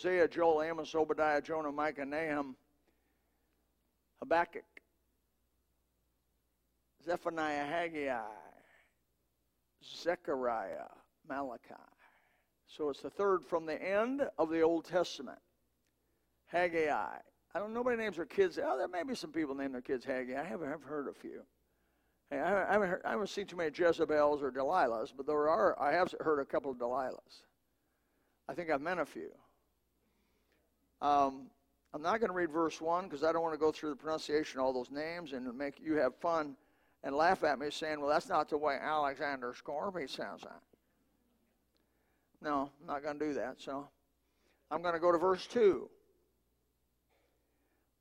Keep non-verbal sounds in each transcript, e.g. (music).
Hosea, Joel, Amos, Obadiah, Jonah, Micah, Nahum, Habakkuk, Zephaniah, Haggai, Zechariah, Malachi. So it's the third from the end of the Old Testament. Haggai. I don't. Nobody names their kids. Oh, there may be some people name their kids Haggai. I haven't, I've heard a few. I haven't, heard, I haven't seen too many Jezebels or Delilahs, but there are. I have heard a couple of Delilahs. I think I've met a few. Um, I'm not going to read verse one because I don't want to go through the pronunciation of all those names and make you have fun and laugh at me saying, "Well, that's not the way Alexander Scourby sounds." Like. No, I'm not going to do that. So I'm going to go to verse 2.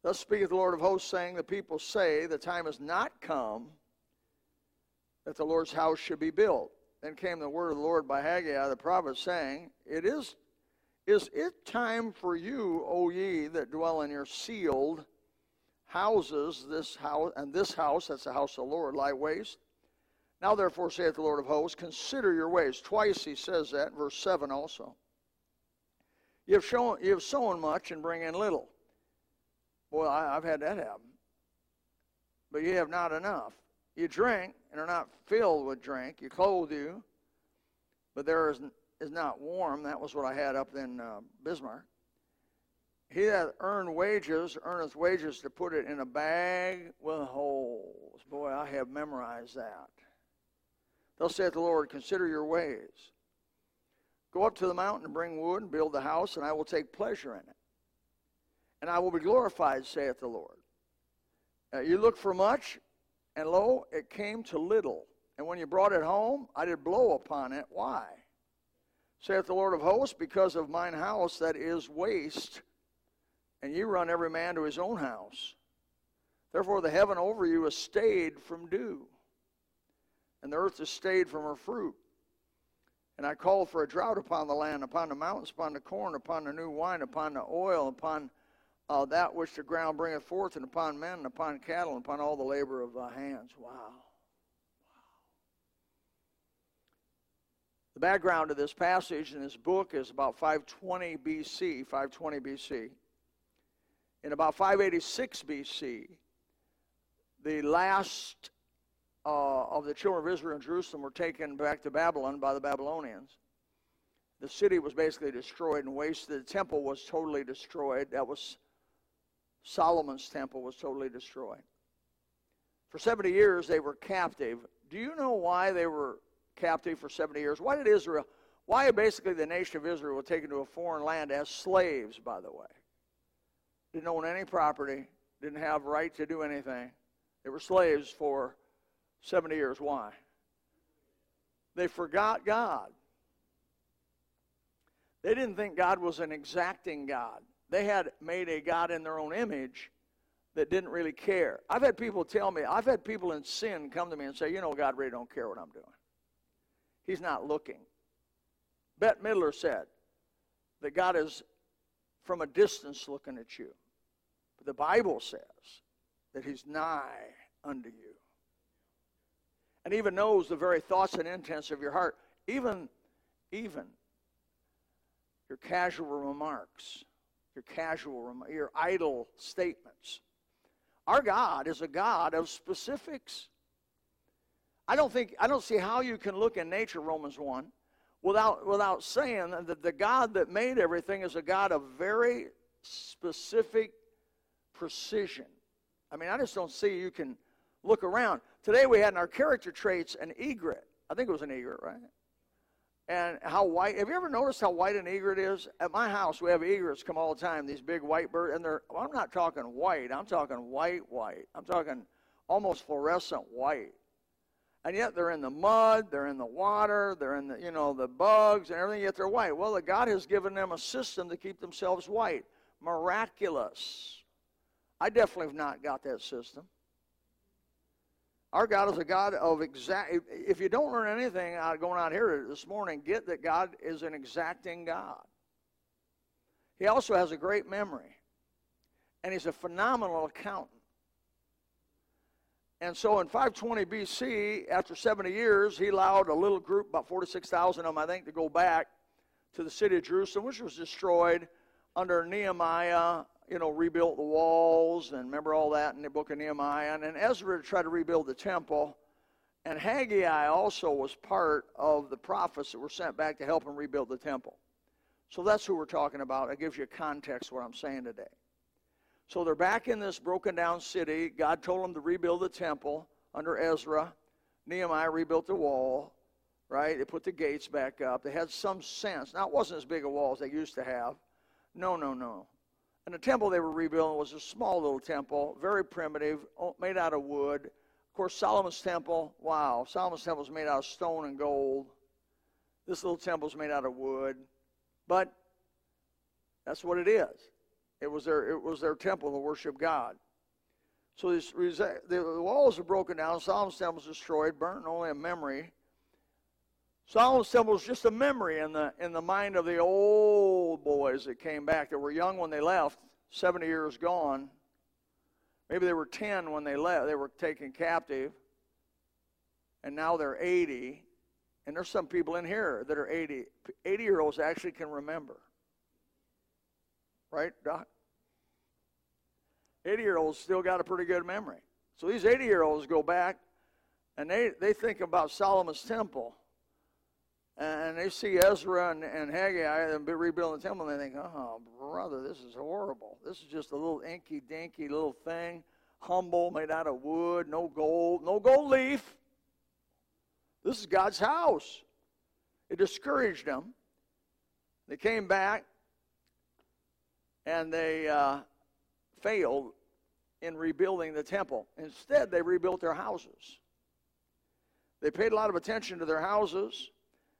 Thus speaketh the Lord of hosts, saying, The people say, The time has not come that the Lord's house should be built. Then came the word of the Lord by Haggai the prophet, saying, It is is it time for you, O ye that dwell in your sealed houses, this house and this house, that's the house of the Lord, lie waste? Now therefore saith the Lord of hosts, consider your ways. Twice he says that, verse 7 also. You have, shown, you have sown much and bring in little. Boy, I, I've had that happen. But you have not enough. You drink and are not filled with drink. You clothe you, but there is, is not warm. That was what I had up in uh, Bismarck. He that earned wages earneth wages to put it in a bag with holes. Boy, I have memorized that. Thus saith the Lord, Consider your ways. Go up to the mountain and bring wood and build the house, and I will take pleasure in it. And I will be glorified, saith the Lord. Uh, you look for much, and lo, it came to little. And when you brought it home, I did blow upon it. Why? Saith the Lord of hosts, because of mine house that is waste, and you run every man to his own house. Therefore, the heaven over you is stayed from dew and the earth is stayed from her fruit. And I called for a drought upon the land, upon the mountains, upon the corn, upon the new wine, upon the oil, upon uh, that which the ground bringeth forth, and upon men, and upon cattle, and upon all the labor of thy hands. Wow. The background of this passage in this book is about 520 BC, 520 BC. In about 586 BC, the last uh, of the children of Israel in Jerusalem were taken back to Babylon by the Babylonians. The city was basically destroyed and wasted. The temple was totally destroyed. That was Solomon's temple was totally destroyed. For 70 years they were captive. Do you know why they were captive for 70 years? Why did Israel, why basically the nation of Israel was taken to a foreign land as slaves, by the way? Didn't own any property, didn't have right to do anything. They were slaves for 70 years. Why? They forgot God. They didn't think God was an exacting God. They had made a God in their own image that didn't really care. I've had people tell me, I've had people in sin come to me and say, you know, God really don't care what I'm doing. He's not looking. Bette Midler said that God is from a distance looking at you. But the Bible says that he's nigh unto you and even knows the very thoughts and intents of your heart, even, even your casual remarks, your casual, your idle statements. Our God is a God of specifics. I don't think I don't see how you can look in nature, Romans 1, without without saying that the God that made everything is a God of very specific precision. I mean, I just don't see you can look around. Today we had in our character traits an egret. I think it was an egret, right? And how white. Have you ever noticed how white an egret is? At my house, we have egrets come all the time. These big white birds, and they're. Well, I'm not talking white. I'm talking white, white. I'm talking almost fluorescent white. And yet they're in the mud, they're in the water, they're in the you know the bugs and everything. Yet they're white. Well, the God has given them a system to keep themselves white. Miraculous. I definitely have not got that system. Our God is a God of exact. If you don't learn anything out going out here this morning, get that God is an exacting God. He also has a great memory, and he's a phenomenal accountant. And so in 520 BC, after 70 years, he allowed a little group, about 46,000 of them, I think, to go back to the city of Jerusalem, which was destroyed under Nehemiah, you know, rebuilt the walls, and remember all that in the book of Nehemiah. And then Ezra tried to rebuild the temple. And Haggai also was part of the prophets that were sent back to help him rebuild the temple. So that's who we're talking about. It gives you context what I'm saying today. So they're back in this broken down city. God told them to rebuild the temple under Ezra. Nehemiah rebuilt the wall, right? They put the gates back up. They had some sense. Now, it wasn't as big a wall as they used to have. No, no, no. And the temple they were rebuilding was a small little temple, very primitive, made out of wood. Of course, Solomon's temple, wow, Solomon's temple was made out of stone and gold. This little temple is made out of wood. But that's what it is. It was their, it was their temple to worship God. So this, the walls are broken down. Solomon's temple was destroyed, burnt, only a memory. Solomon's temple was just a memory in the, in the mind of the old boys that came back, that were young when they left, 70 years gone. Maybe they were 10 when they left. They were taken captive. And now they're 80. And there's some people in here that are 80. 80 year olds actually can remember. Right, Doc? 80 year olds still got a pretty good memory. So these 80 year olds go back and they, they think about Solomon's temple. And they see Ezra and, and Haggai and rebuilding the temple, and they think, oh, brother, this is horrible. This is just a little inky dinky little thing, humble, made out of wood, no gold, no gold leaf. This is God's house. It discouraged them. They came back and they uh, failed in rebuilding the temple. Instead, they rebuilt their houses. They paid a lot of attention to their houses.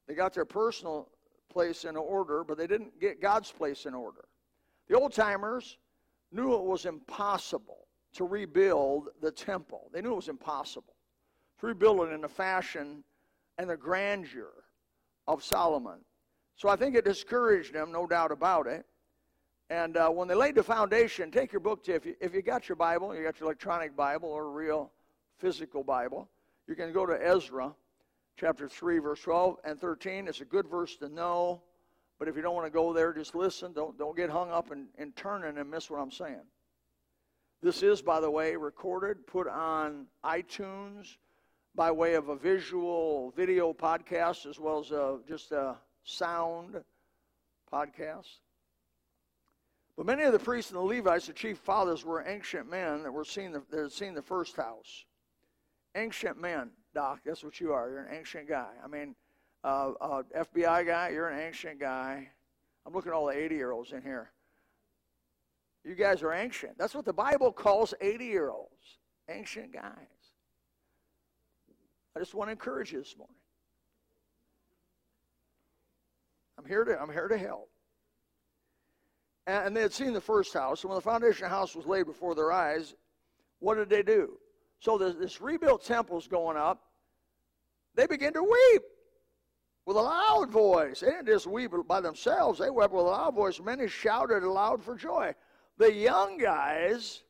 They got their personal place in order, but they didn't get God's place in order. The old timers knew it was impossible to rebuild the temple. They knew it was impossible to rebuild it in the fashion and the grandeur of Solomon. So I think it discouraged them, no doubt about it. And uh, when they laid the foundation, take your book to, if you, if you got your Bible, you got your electronic Bible or real physical Bible, you can go to Ezra chapter 3, verse 12 and 13. It's a good verse to know, but if you don't want to go there, just listen. Don't, don't get hung up in, in turning and miss what I'm saying. This is, by the way, recorded, put on iTunes by way of a visual video podcast as well as a, just a sound podcast. But many of the priests and the Levites, the chief fathers, were ancient men that were seen the, that had seen the first house. Ancient men, Doc. That's what you are. You're an ancient guy. I mean, uh, uh, FBI guy. You're an ancient guy. I'm looking at all the 80 year olds in here. You guys are ancient. That's what the Bible calls 80 year olds. Ancient guys. I just want to encourage you this morning. I'm here to I'm here to help and they had seen the first house. And when the foundation house was laid before their eyes, what did they do? So this, this rebuilt temple's going up. They begin to weep with a loud voice. They didn't just weep by themselves, they wept with a loud voice. Many shouted aloud for joy. The young guys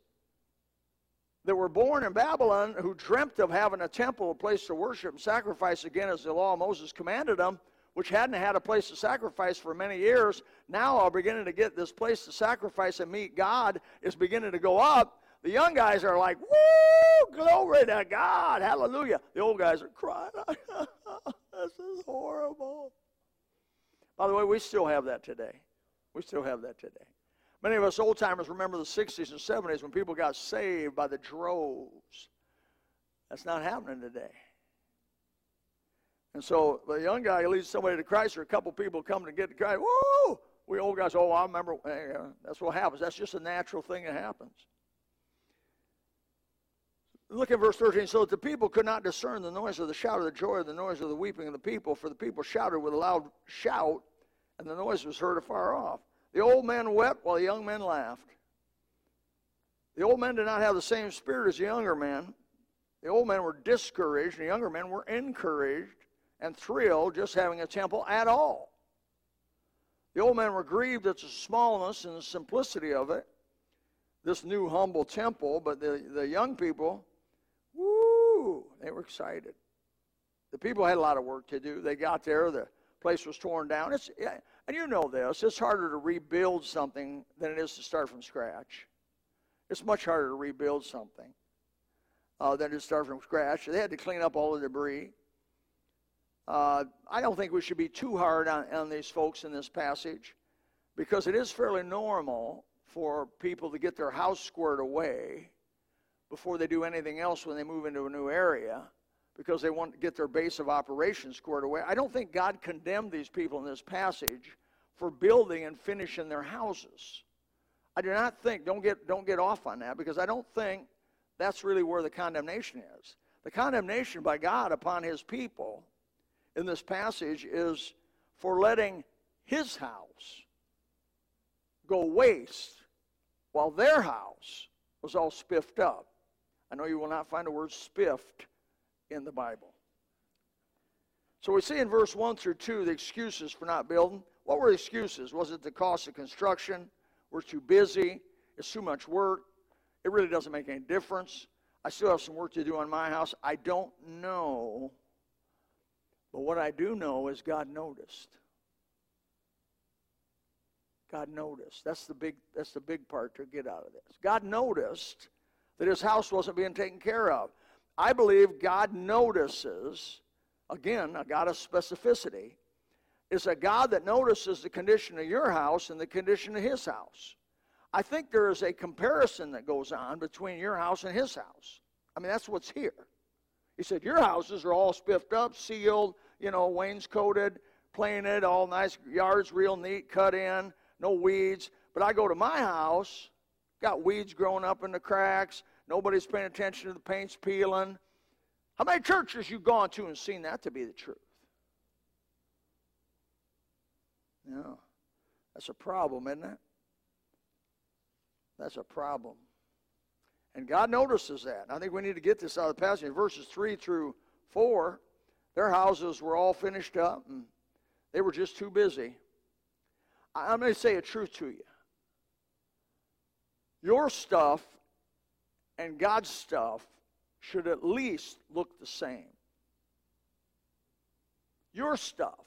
that were born in Babylon who dreamt of having a temple, a place to worship and sacrifice again as the law of Moses commanded them, which hadn't had a place to sacrifice for many years, now are beginning to get this place to sacrifice and meet God is beginning to go up. The young guys are like, woo, glory to God, hallelujah. The old guys are crying, (laughs) this is horrible. By the way, we still have that today. We still have that today. Many of us old timers remember the 60s and 70s when people got saved by the droves. That's not happening today. And so the young guy leads somebody to Christ, or a couple people come to get to Christ. Woo! We old guys, oh, I remember. That's what happens. That's just a natural thing that happens. Look at verse 13. So that the people could not discern the noise of the shout of the joy, or the noise of the weeping of the people, for the people shouted with a loud shout, and the noise was heard afar off. The old men wept while the young men laughed. The old men did not have the same spirit as the younger men. The old men were discouraged, and the younger men were encouraged and thrilled just having a temple at all. The old men were grieved at the smallness and the simplicity of it, this new humble temple, but the, the young people, woo, they were excited. The people had a lot of work to do. They got there, the place was torn down. It's, and you know this, it's harder to rebuild something than it is to start from scratch. It's much harder to rebuild something uh, than to start from scratch. They had to clean up all the debris. Uh, I don't think we should be too hard on, on these folks in this passage because it is fairly normal for people to get their house squared away before they do anything else when they move into a new area because they want to get their base of operations squared away. I don't think God condemned these people in this passage for building and finishing their houses. I do not think, don't get, don't get off on that, because I don't think that's really where the condemnation is. The condemnation by God upon his people in this passage is for letting his house go waste while their house was all spiffed up. I know you will not find the word spiffed in the Bible. So we see in verse 1 through 2 the excuses for not building. What were the excuses? Was it the cost of construction? We're too busy. It's too much work. It really doesn't make any difference. I still have some work to do on my house. I don't know. But what I do know is God noticed. God noticed. That's the big that's the big part to get out of this. God noticed that his house wasn't being taken care of. I believe God notices, again, a God of specificity, is a God that notices the condition of your house and the condition of his house. I think there is a comparison that goes on between your house and his house. I mean, that's what's here. He said, Your houses are all spiffed up, sealed, you know, wainscoted, painted, all nice, yards real neat, cut in, no weeds. But I go to my house, got weeds growing up in the cracks, nobody's paying attention to the paint's peeling. How many churches you gone to and seen that to be the truth? Yeah. That's a problem, isn't it? That's a problem. And God notices that. I think we need to get this out of the passage. In Verses 3 through 4, their houses were all finished up and they were just too busy. I'm going to say a truth to you. Your stuff and God's stuff should at least look the same. Your stuff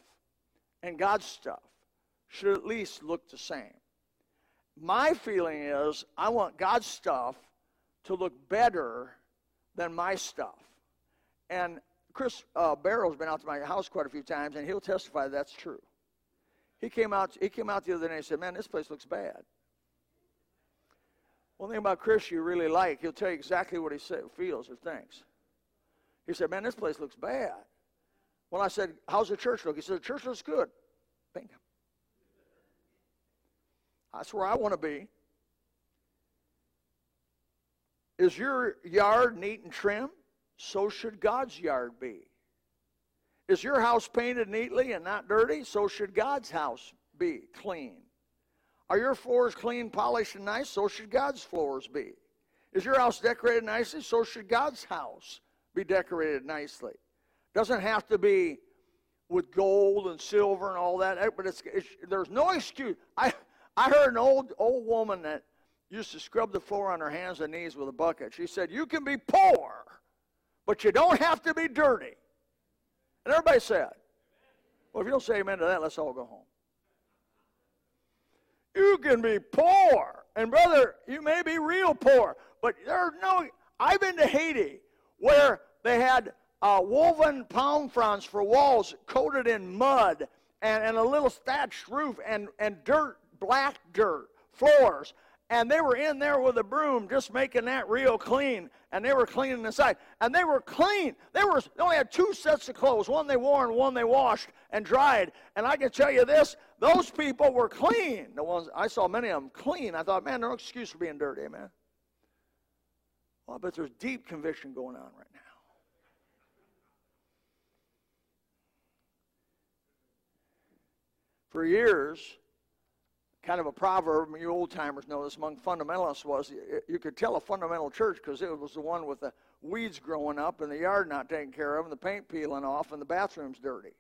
and God's stuff should at least look the same. My feeling is I want God's stuff to look better than my stuff. And Chris uh, Barrow's been out to my house quite a few times, and he'll testify that that's true. He came out. He came out the other day and said, "Man, this place looks bad." One thing about Chris you really like, he'll tell you exactly what he say, feels or thinks. He said, "Man, this place looks bad." When I said, "How's the church look?" He said, "The church looks good." Bingo. That's where I want to be. Is your yard neat and trim? So should God's yard be. Is your house painted neatly and not dirty? So should God's house be clean. Are your floors clean, polished, and nice? So should God's floors be. Is your house decorated nicely? So should God's house be decorated nicely. Doesn't have to be with gold and silver and all that, but it's, it's there's no excuse. I I heard an old old woman that used to scrub the floor on her hands and knees with a bucket. She said, "You can be poor, but you don't have to be dirty." And everybody said, "Well, if you don't say amen to that, let's all go home." You can be poor, and brother, you may be real poor, but there's no. I've been to Haiti where they had uh, woven palm fronds for walls coated in mud and, and a little thatched roof and, and dirt black dirt floors. And they were in there with a broom just making that real clean. And they were cleaning the side. And they were clean. They, were, they only had two sets of clothes one they wore and one they washed and dried. And I can tell you this those people were clean. The ones I saw many of them clean. I thought, man, no excuse for being dirty, man. Well, but there's deep conviction going on right now. For years, kind of a proverb, you old timers know this among fundamentalists was you could tell a fundamental church because it was the one with the weeds growing up and the yard not taken care of and the paint peeling off and the bathrooms dirty.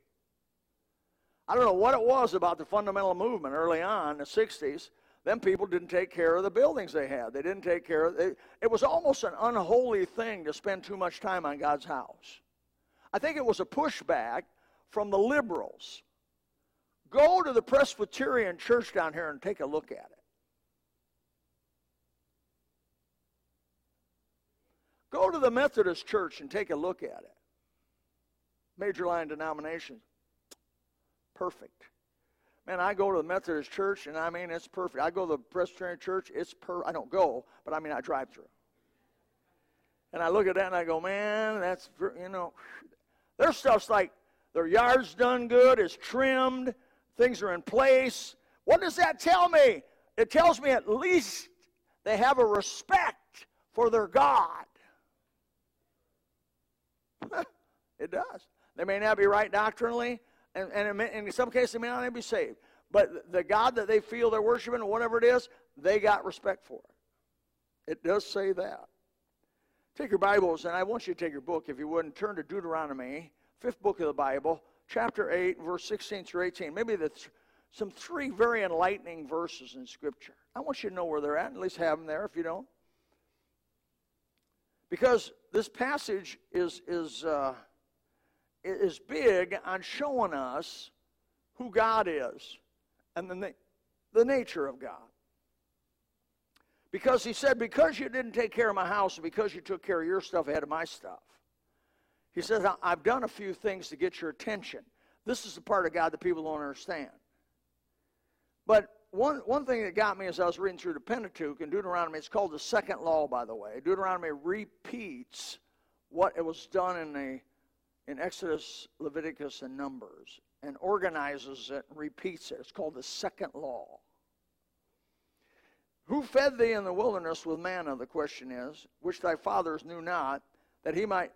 I don't know what it was about the fundamental movement early on in the 60s. Them people didn't take care of the buildings they had. They didn't take care of it. It was almost an unholy thing to spend too much time on God's house. I think it was a pushback from the liberals Go to the Presbyterian church down here and take a look at it. Go to the Methodist church and take a look at it. Major line denominations. Perfect. Man, I go to the Methodist church and I mean it's perfect. I go to the Presbyterian church, it's per I don't go, but I mean I drive through. And I look at that and I go, man, that's you know, their stuff's like their yard's done good, it's trimmed, things are in place. What does that tell me? It tells me at least they have a respect for their God. (laughs) it does. They may not be right doctrinally, and, and in some cases, they may not even be saved. But the God that they feel they're worshiping, or whatever it is, they got respect for it. It does say that. Take your Bibles, and I want you to take your book, if you would, and turn to Deuteronomy, fifth book of the Bible, chapter 8, verse 16 through 18. Maybe the th- some three very enlightening verses in Scripture. I want you to know where they're at, at least have them there if you don't. Because this passage is, is, uh, is big on showing us who God is and the, na- the nature of God. Because he said, Because you didn't take care of my house, and because you took care of your stuff ahead of my stuff, he says, I've done a few things to get your attention. This is the part of God that people don't understand. But one, one thing that got me as I was reading through the Pentateuch and Deuteronomy, it's called the second law, by the way. Deuteronomy repeats what it was done in, the, in Exodus, Leviticus, and Numbers and organizes it and repeats it. It's called the second law. Who fed thee in the wilderness with manna, the question is, which thy fathers knew not, that he might,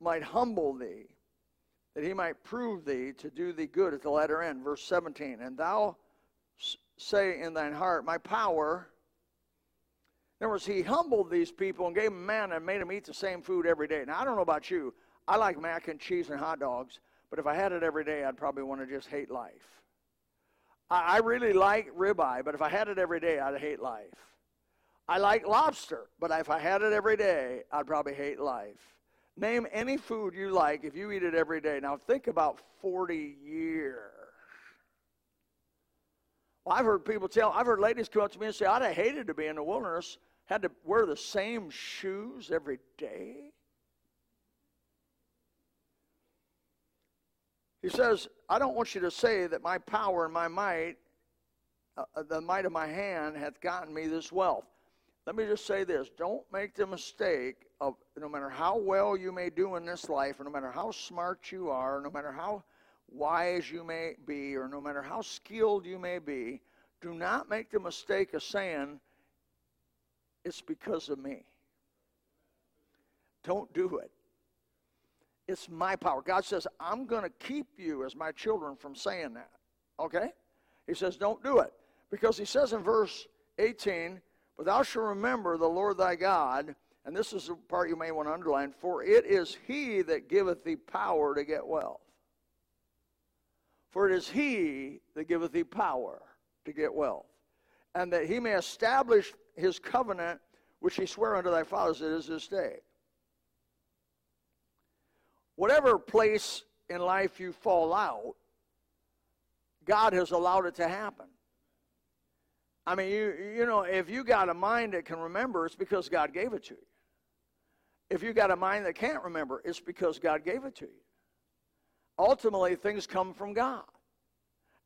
might humble thee, that he might prove thee to do thee good at the latter end. Verse 17. And thou say in thine heart, My power. In other words, he humbled these people and gave them manna and made them eat the same food every day. Now, I don't know about you. I like mac and cheese and hot dogs, but if I had it every day, I'd probably want to just hate life. I, I really like ribeye, but if I had it every day, I'd hate life. I like lobster, but if I had it every day, I'd probably hate life. Name any food you like if you eat it every day. Now think about 40 years. Well, I've heard people tell, I've heard ladies come up to me and say, I'd have hated to be in the wilderness, had to wear the same shoes every day. He says, I don't want you to say that my power and my might, uh, uh, the might of my hand, hath gotten me this wealth. Let me just say this don't make the mistake of no matter how well you may do in this life, or no matter how smart you are, no matter how wise you may be, or no matter how skilled you may be, do not make the mistake of saying, it's because of me. Don't do it. It's my power. God says, I'm going to keep you as my children from saying that. Okay? He says, don't do it. Because he says in verse 18, But thou shalt remember the Lord thy God, and this is the part you may want to underline, for it is he that giveth thee power to get wealth. For it is he that giveth thee power to get wealth, and that he may establish his covenant which he sware unto thy fathers, it is this day whatever place in life you fall out, God has allowed it to happen. I mean, you you know, if you got a mind that can remember, it's because God gave it to you. If you got a mind that can't remember, it's because God gave it to you. Ultimately, things come from God.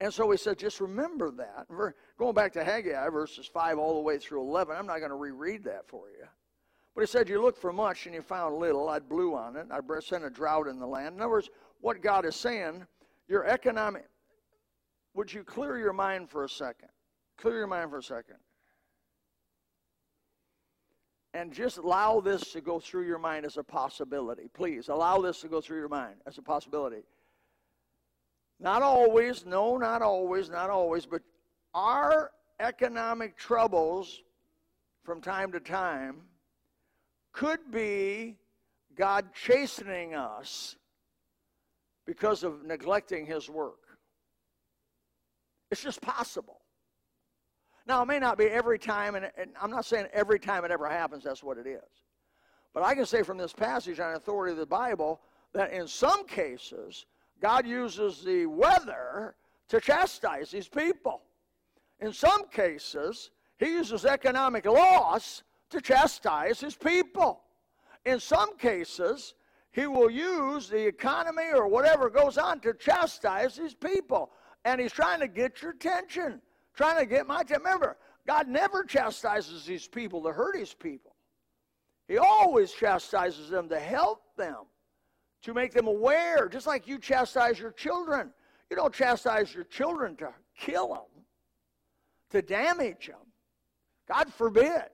And so he said, just remember that. We're Going back to Haggai, verses 5 all the way through 11, I'm not going to reread that for you. But he said, You looked for much and you found little. I'd blew on it. I'd sent a drought in the land. In other words, what God is saying, your economic. Would you clear your mind for a second? Clear your mind for a second. And just allow this to go through your mind as a possibility. Please, allow this to go through your mind as a possibility. Not always, no, not always, not always, but our economic troubles from time to time could be God chastening us because of neglecting His work. It's just possible. Now, it may not be every time, and, and, I'm not saying every time it ever happens, that's what it is. But I can say from this passage on authority of the Bible that in some cases, God uses the weather to chastise these people. In some cases, he uses economic loss to chastise his people. In some cases, he will use the economy or whatever goes on to chastise his people. And he's trying to get your attention, trying to get my. Remember, God never chastises these people to hurt his people. He always chastises them to help them, to make them aware, just like you chastise your children. You don't chastise your children to kill them, to damage them. God forbid.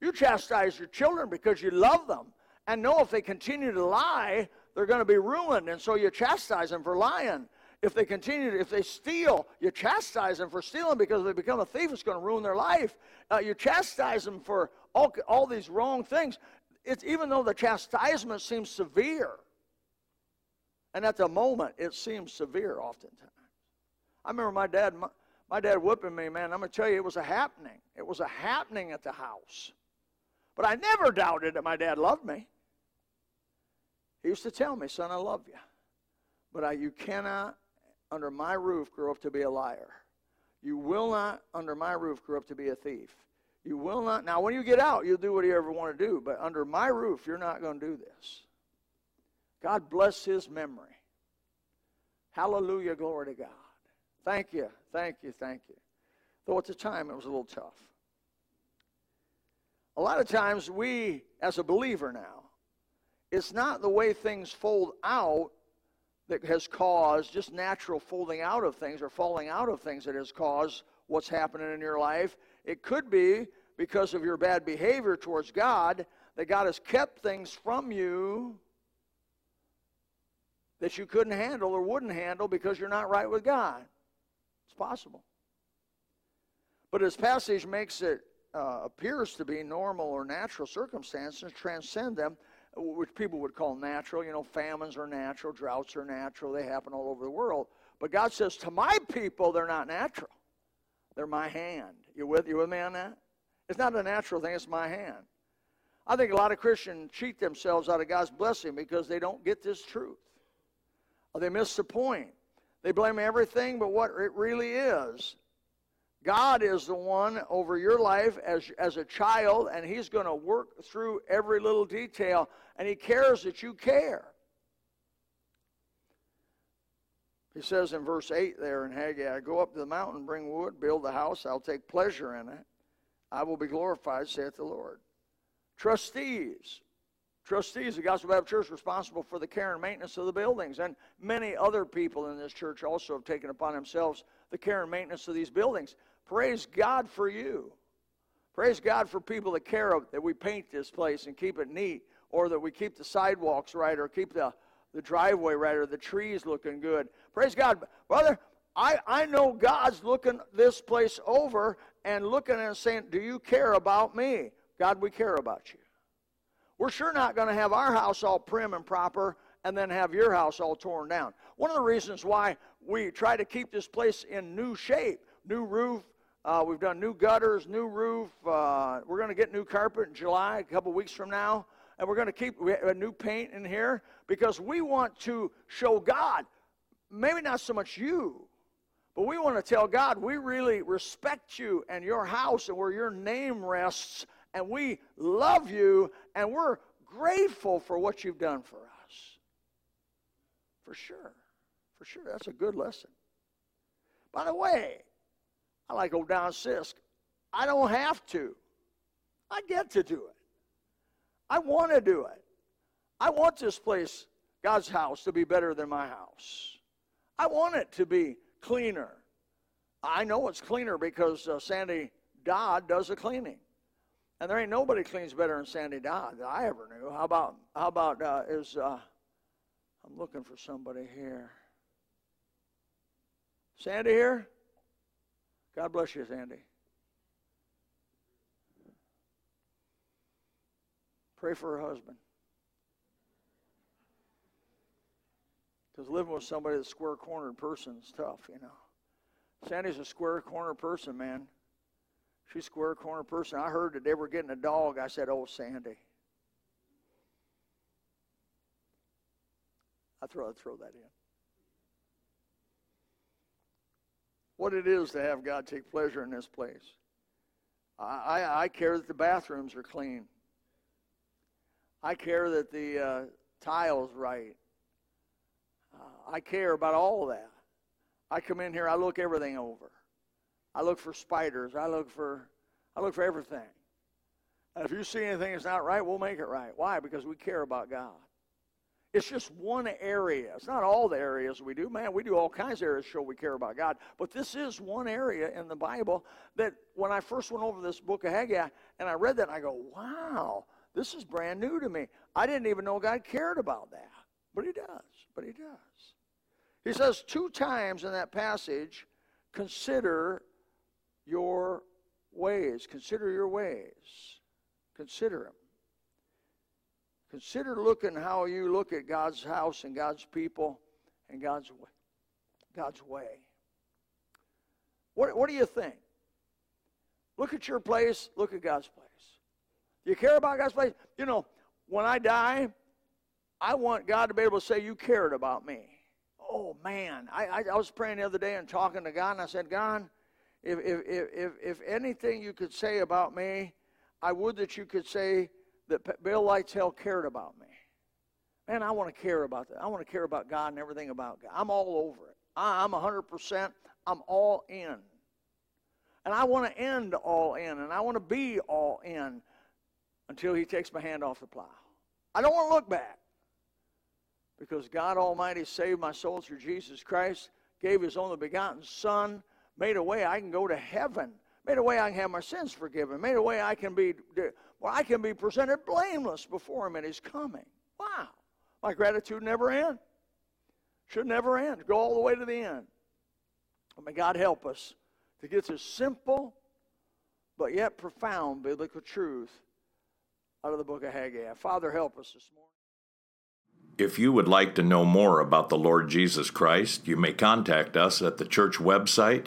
You chastise your children because you love them and know if they continue to lie, they're going to be ruined. And so you chastise them for lying. If they continue, to, if they steal, you chastise them for stealing because if they become a thief, it's going to ruin their life. Uh, you chastise them for all, all these wrong things. It's even though the chastisement seems severe, and at the moment it seems severe oftentimes. I remember my dad, my, my dad whipping me, man. I'm going to tell you, it was a happening. It was a happening at the house. But I never doubted that my dad loved me. He used to tell me, son, I love you. But I, you cannot, under my roof, grow up to be a liar. You will not, under my roof, grow up to be a thief. You will not. Now, when you get out, you'll do what you ever want to do. But under my roof, you're not going to do this. God bless his memory. Hallelujah, glory to God. Thank you, thank you, thank you. Though at the time it was a little tough. A lot of times we, as a believer now, it's not the way things fold out that has caused just natural folding out of things or falling out of things that has caused what's happening in your life. It could be because of your bad behavior towards God that God has kept things from you that you couldn't handle or wouldn't handle because you're not right with God. It's possible. But this passage makes it uh, appears to be normal or natural circumstances transcend them, which people would call natural. You know, famines are natural, droughts are natural, they happen all over the world. But God says, to my people, they're not natural. They're my hand. You with, you with me on that? It's not a natural thing, it's my hand. I think a lot of Christians cheat themselves out of God's blessing because they don't get this truth. Or they miss the point. They blame everything but what it really is. God is the one over your life as, as a child, and He's going to work through every little detail, and He cares that you care. He says in verse 8 there in Haggai, Go up to the mountain, bring wood, build the house, I'll take pleasure in it. I will be glorified, saith the Lord. Trustees. Trustees, the Gospel Baptist Church, responsible for the care and maintenance of the buildings. And many other people in this church also have taken upon themselves the care and maintenance of these buildings. Praise God for you. Praise God for people that care that we paint this place and keep it neat, or that we keep the sidewalks right, or keep the, the driveway right, or the trees looking good. Praise God. Brother, I, I know God's looking this place over and looking and saying, Do you care about me? God, we care about you. We're sure not going to have our house all prim and proper and then have your house all torn down. One of the reasons why we try to keep this place in new shape, new roof, uh, we've done new gutters, new roof. Uh, we're going to get new carpet in July, a couple weeks from now. And we're going to keep a new paint in here because we want to show God, maybe not so much you, but we want to tell God we really respect you and your house and where your name rests. And we love you and we're grateful for what you've done for us. For sure. For sure. That's a good lesson. By the way, I like old Don Sisk. I don't have to. I get to do it. I want to do it. I want this place, God's house, to be better than my house. I want it to be cleaner. I know it's cleaner because uh, Sandy Dodd does the cleaning. And there ain't nobody cleans better than Sandy Dodd that I ever knew. How about, how about, uh, is, uh, I'm looking for somebody here. Sandy here? God bless you, Sandy. Pray for her husband. Because living with somebody that's square cornered person is tough, you know. Sandy's a square corner person, man. She's a square corner person. I heard that they were getting a dog. I said, Oh, Sandy. I throw, I'd throw that in. What it is to have God take pleasure in this place. I, I, I care that the bathrooms are clean. I care that the uh, tile's right. Uh, I care about all that. I come in here, I look everything over. I look for spiders. I look for, I look for everything. And if you see anything that's not right, we'll make it right. Why? Because we care about God. It's just one area. It's not all the areas we do. Man, we do all kinds of areas show we care about God. But this is one area in the Bible that when I first went over this book of Haggai and I read that, I go, wow, this is brand new to me. I didn't even know God cared about that. But He does. But He does. He says two times in that passage, consider your ways. Consider your ways. Consider them. Consider looking how you look at God's house and God's people and God's way. God's way. What, what do you think? Look at your place, look at God's place. Do you care about God's place? You know, when I die, I want God to be able to say, You cared about me. Oh, man. I, I, I was praying the other day and talking to God, and I said, God, if, if, if, if anything you could say about me, I would that you could say, that Bill Lightell cared about me. Man, I want to care about that. I want to care about God and everything about God. I'm all over it. I'm 100%. I'm all in. And I want to end all in, and I want to be all in until He takes my hand off the plow. I don't want to look back because God Almighty saved my soul through Jesus Christ, gave His only begotten Son, made a way I can go to heaven, made a way I can have my sins forgiven, made a way I can be where I can be presented blameless before Him at His coming. Wow. My gratitude never ends. Should never end. Go all the way to the end. may God help us to get this simple but yet profound biblical truth out of the book of Haggai. Father, help us this morning. If you would like to know more about the Lord Jesus Christ, you may contact us at the church website,